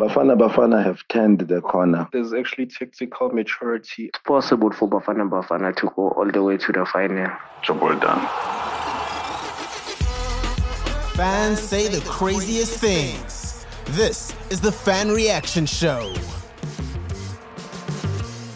Bafana Bafana have turned the corner. There's actually tactical maturity. It's possible for Bafana Bafana to go all the way to the final. Job well done. Fans say the craziest things. This is the Fan Reaction Show.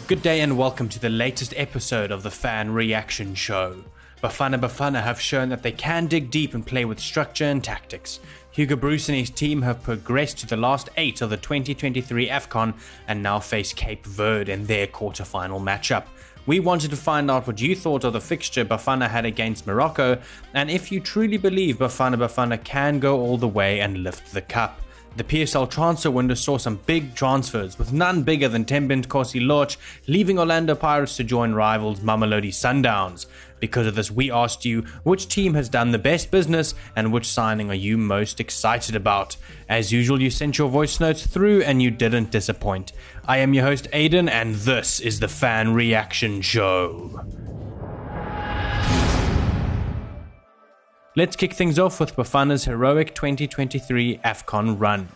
Good day and welcome to the latest episode of the Fan Reaction Show. Bafana Bafana have shown that they can dig deep and play with structure and tactics. Hugo Broos and his team have progressed to the last eight of the 2023 AFCON and now face Cape Verde in their quarter-final matchup. We wanted to find out what you thought of the fixture Bafana had against Morocco and if you truly believe Bafana Bafana can go all the way and lift the cup. The PSL transfer window saw some big transfers, with none bigger than Thembinkosi Lorch leaving Orlando Pirates to join rivals Mamelodi Sundowns. Because of this, we asked you which team has done the best business and which signing are you most excited about. As usual, you sent your voice notes through and you didn't disappoint. I am your host, Aiden, and this is the Fan Reaction Show. Let's kick things off with Bafana's heroic 2023 AFCON run.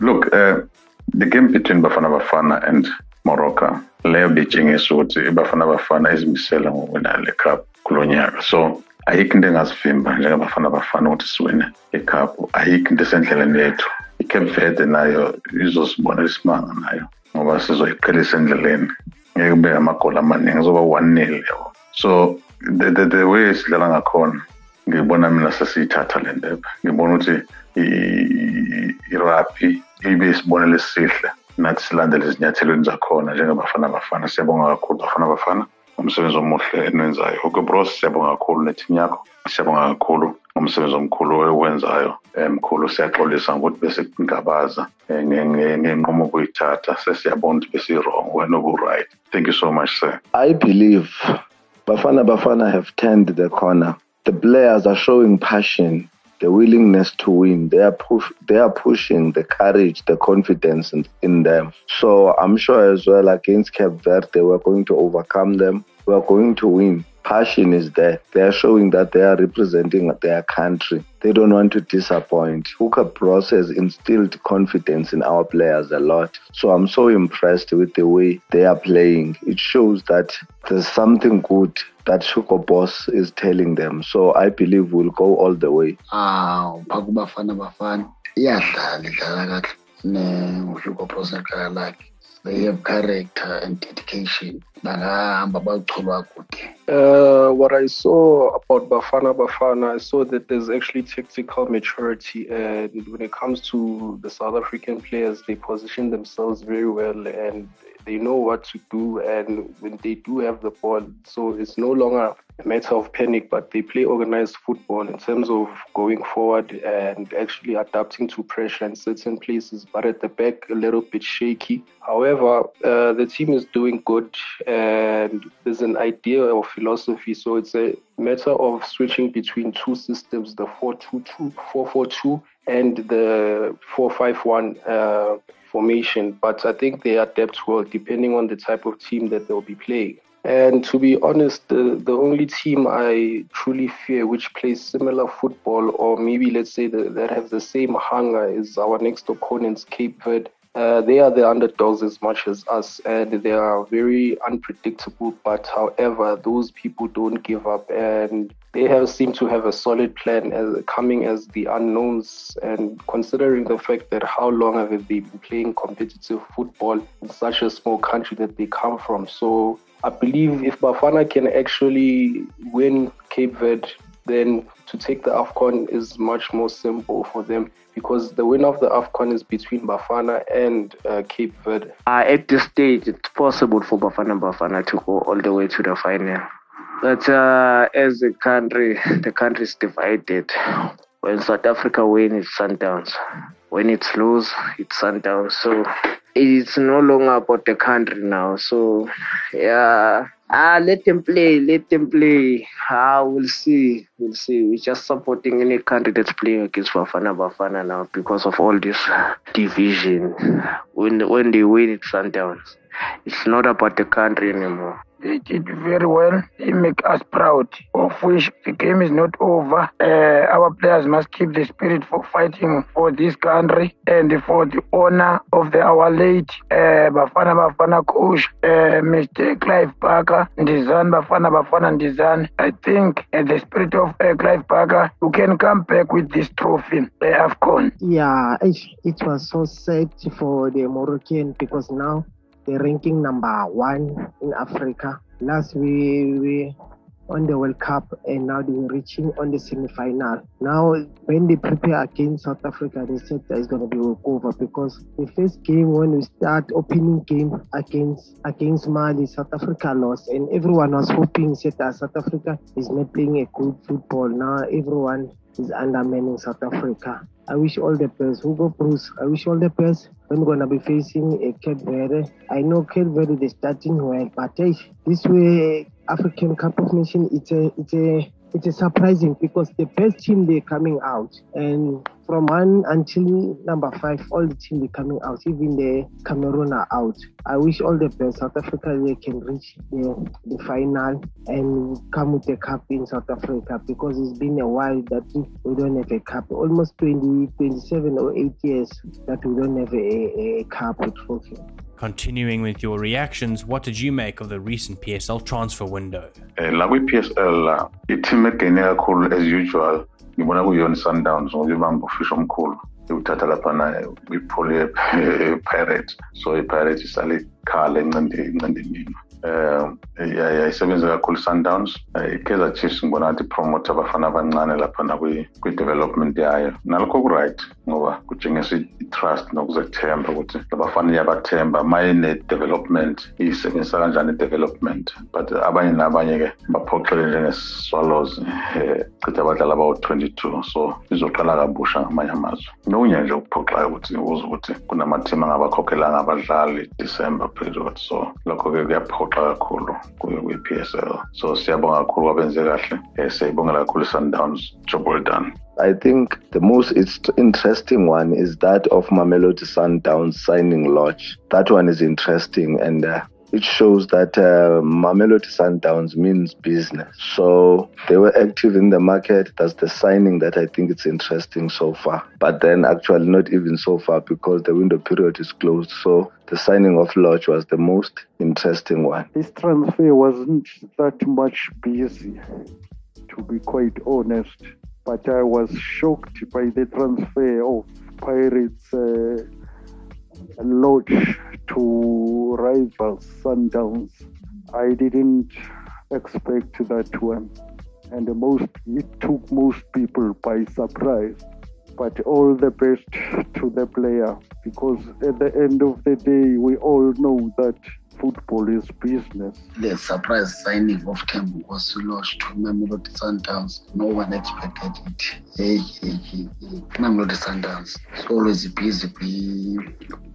Look, uh, the game between Bafana Bafana and Morocco leyo betshengisa ukuthi iBafana Bafana izimisela ngokuwina le cup kulo nyaka. So ayikho into engazivimba njengabafana bafana ukuthi siwine icup. Ayikho into esendleleni yethu. Icape verde nayo izosibona isimanga nayo ngoba sizoyiqhelisa endleleni. Ngeke kube amagoli amaningi zoba one nil so the, the, the way sidlala ngakhona ngibona mina sesiyithatha le ndebe. Ngibona ukuthi irugby ibe isibonelo esihle nathi silandele ezinyathelweni zakhona njengebafana bafana. Siyabonga kakhulu bafana bafana. Ngomsebenzi omuhle enwenzayo ukebros siyabonga kakhulu nethimu yakho. Siyabonga kakhulu ngomsebenzi omkhulu owenzayo mkhulu siyaxolisa ngokuthi bese kungabaza eh, ngenqumo okuyithatha sesiyabona ukuthi besi-wrong wena obu-right thank you so much sir. I believe Bafana Bafana have turned the corner. The players are showing passion, the willingness to win. They are push, they are pushing the courage, the confidence in, in them. So I'm sure as well against Cape Verde, we're going to overcome them. We're going to win. Passion is there. They are showing that they are representing their country. They don't want to disappoint. Hugo Broos has instilled confidence in our players a lot. So I'm so impressed with the way they are playing. It shows that there's something good that Hugo Broos is telling them. So I believe we'll go all the way. Ah, Boss edlala lakhe. They have character and dedication. Uh, what I saw about Bafana Bafana, I saw that there's actually tactical maturity, and when it comes to the South African players, they position themselves very well and they know what to do. And when they do have the ball, so it's no longer matter of panic, but they play organized football in terms of going forward and actually adapting to pressure in certain places. But at the back, a little bit shaky. However, uh, the team is doing good, and there's an idea or philosophy. So it's a matter of switching between two systems: the 4-2-2, 4-4-2, and the 4-5-1 uh, formation. But I think they adapt well depending on the type of team that they'll be playing. And to be honest, the, the only team I truly fear which plays similar football, or maybe let's say the, that have the same hunger, is our next opponents, Cape Verde. Uh, they are the underdogs as much as us, and they are very unpredictable. But however, those people don't give up, and they have seemed to have a solid plan as coming as the unknowns. And considering the fact that how long have they been playing competitive football in such a small country that they come from, so I believe if Bafana can actually win Cape Verde, then to take the AFCON is much more simple for them because the winner of the AFCON is between Bafana and uh, Cape Verde. Uh, at this stage, it's possible for Bafana Bafana to go all the way to the final. But uh, as a country, the country is divided. When South Africa wins, it's Sundowns. When it's lose, it's Sundowns. So it's no longer about the country now. So yeah, ah, let them play, let them play. Ah, we'll see, we'll see. We're just supporting any that's playing against Bafana Bafana now because of all this division. When when they win, it's Sundowns. It's not about the country anymore. They did very well. They make us proud. Of which the game is not over. Uh, our players must keep the spirit for fighting for this country and for the honor of the our late uh, Bafana Bafana coach, uh, Mr. Clive Barker, Ndizan Bafana Bafana Ndizan. I think uh, the spirit of uh, Clive Barker, you can come back with this trophy, uh, AFCON. Yeah, it, it was so sad for the Moroccan because now they're ranking number one in Africa. Last we, we on the World Cup and now they're reaching on the semi-final. Now when they prepare against South Africa, they said that it's gonna be over because the first game when we start opening game against against Mali, South Africa lost and everyone was hoping said that South Africa is not playing a good football. Now everyone is undermining South Africa. I wish all the best. Hugo Broos, I wish all the. We're going to be facing a Cape Verde. I know Cape Verde is starting well, but hey, this way African Cup of Nations, it's a, it's a, it's surprising because the best team they're coming out and from one until number five, all the team they're coming out. Even the Cameroon are out. I wish all the best. South Africa they can reach the, the final and come with the cup in South Africa because it's been a while that we don't have a cup. Almost 20, 27 or 8 years that we don't have a, a, a cup trophy. Continuing with your reactions, what did you make of the recent PSL transfer window? Eh, la kwi-PSL i-team egene kakhulu as usual. Ngibona kuyona i-sundowns ngoba ibamba ufisho omkhulu iwuthatha laphana kwipholi ye-pirate so i-pirate isale ikhala encendeni um yayisebenze kakhulu sundowns. I-kaizer chiefs ngibona ngathi ipromote abafana abancane laphana kwi-development yayo. Nalokho ku-right ngoba kutshengisa i-trust nokuzethemba ukuthi labafana iyabathemba ma ine-development iyisebenzisa kanjani i-development? But abanye nabanye-ke baphoxele njenge-swallows um chitha abadlali abawu-22 so izoqala kabusha ngamanye amazwe nokunye nje ukuphoxayo ukuthi uze ukuthi kunamathim angabakhokhelanga abadlali december period so lokho-ke kuyaphoxa kakhulu kwi-PSL so siyabonga kakhulu kwabenze kahle um siyayibongela kakhulu i-sundowns I think the most interesting one is that of Mamelodi Sundowns signing Lorch. That one is interesting and uh, it shows that uh, Mamelodi Sundowns means business. So they were active in the market. That's the signing that I think it's interesting so far. But then actually not even so far because the window period is closed. So the signing of Lorch was the most interesting one. This transfer wasn't that much busy, to be quite honest. But I was shocked by the transfer of Pirates uh, Lorch to rivals Sundowns. I didn't expect that one, and most it took most people by surprise. But all the best to the player because at the end of the day, we all know that football is business. The surprise signing of Tembu was Lorch to Mamelodi Sundowns. No one expected it. Hey, hey, hey, hey. Mamelodi Sundowns is always busy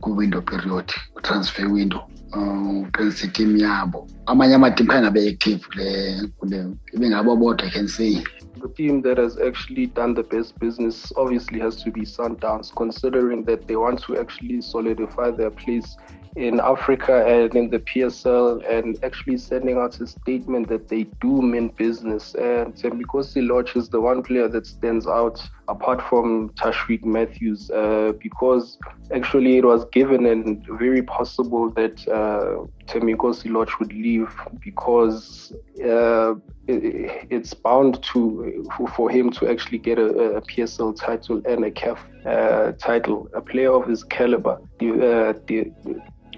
ku-window period, transfer window. Uh, uqinisa iteam yabo amanye amatimu khange abe active kule kule ibengabo bodwa can say the team that has actually done the best business obviously has to be Sundowns, considering that they want to actually solidify their place in Africa and in the PSL and actually sending out a statement that they do mean business. And Thembinkosi Lorch is the one player that stands out apart from Tashreeq Matthews uh, because actually it was given and very possible that uh, Thembinkosi Lorch would leave because uh, it, it's bound to for, him to actually get a, a, PSL title and a CAF uh, title. A player of his caliber, the, the,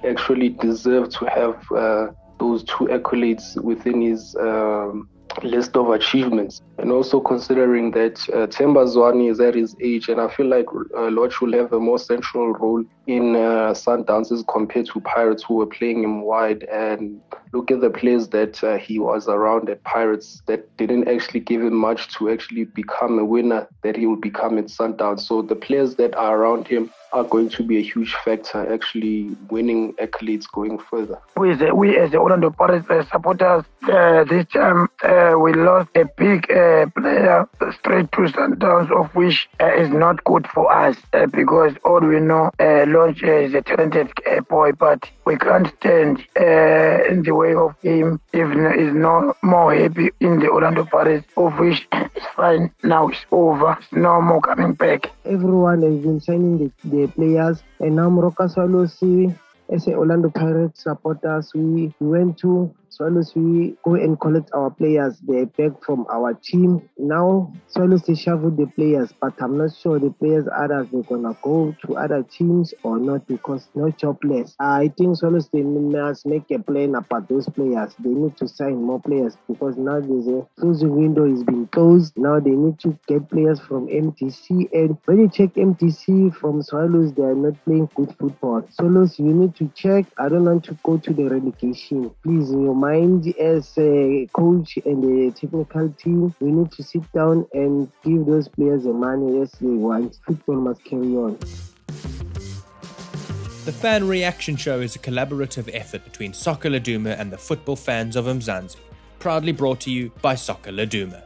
actually deserve to have uh, those two accolades within his um, list of achievements. And also considering that uh, Themba Zwane is at his age, and I feel like uh, Lorch will have a more central role in uh, Sundowns compared to Pirates, who were playing him wide. And look at the players that uh, he was around at Pirates that didn't actually give him much to actually become a winner that he would become at Sundowns. So the players that are around him are going to be a huge factor actually winning accolades going further. We, as, we as the Orlando Pirates uh, supporters, uh, this time uh, we lost a big uh, player straight to Sundowns, of which uh, is not good for us uh, because all we know, uh, Lorch is a talented boy, but we can't stand in the way of him if he's no more happy in the Orlando Pirates, of which is fine. Now it's over. It's no more coming back. Everyone has been signing the, the players, and now Moroka Swallows, as Orlando Pirates supporters, we went to Swallows, we go and collect our players. They back from our team. Now, Swallows, they shuffle the players, but I'm not sure the players others they're gonna go to other teams or not because no jobless. Uh, I think Swallows they must make a plan about those players. They need to sign more players because now there's a closing window is being closed. Now they need to get players from MTC and when you check MTC from Swallows, they are not playing good football. Swallows, you need to check. I don't want to go to the relegation. Please, in your mind as a coach and a technical team, we need to sit down and give those players the money as they want. Football must carry on. The Fan Reaction Show is a collaborative effort between Soccer Laduma and the football fans of Mzansi, proudly brought to you by Soccer Laduma.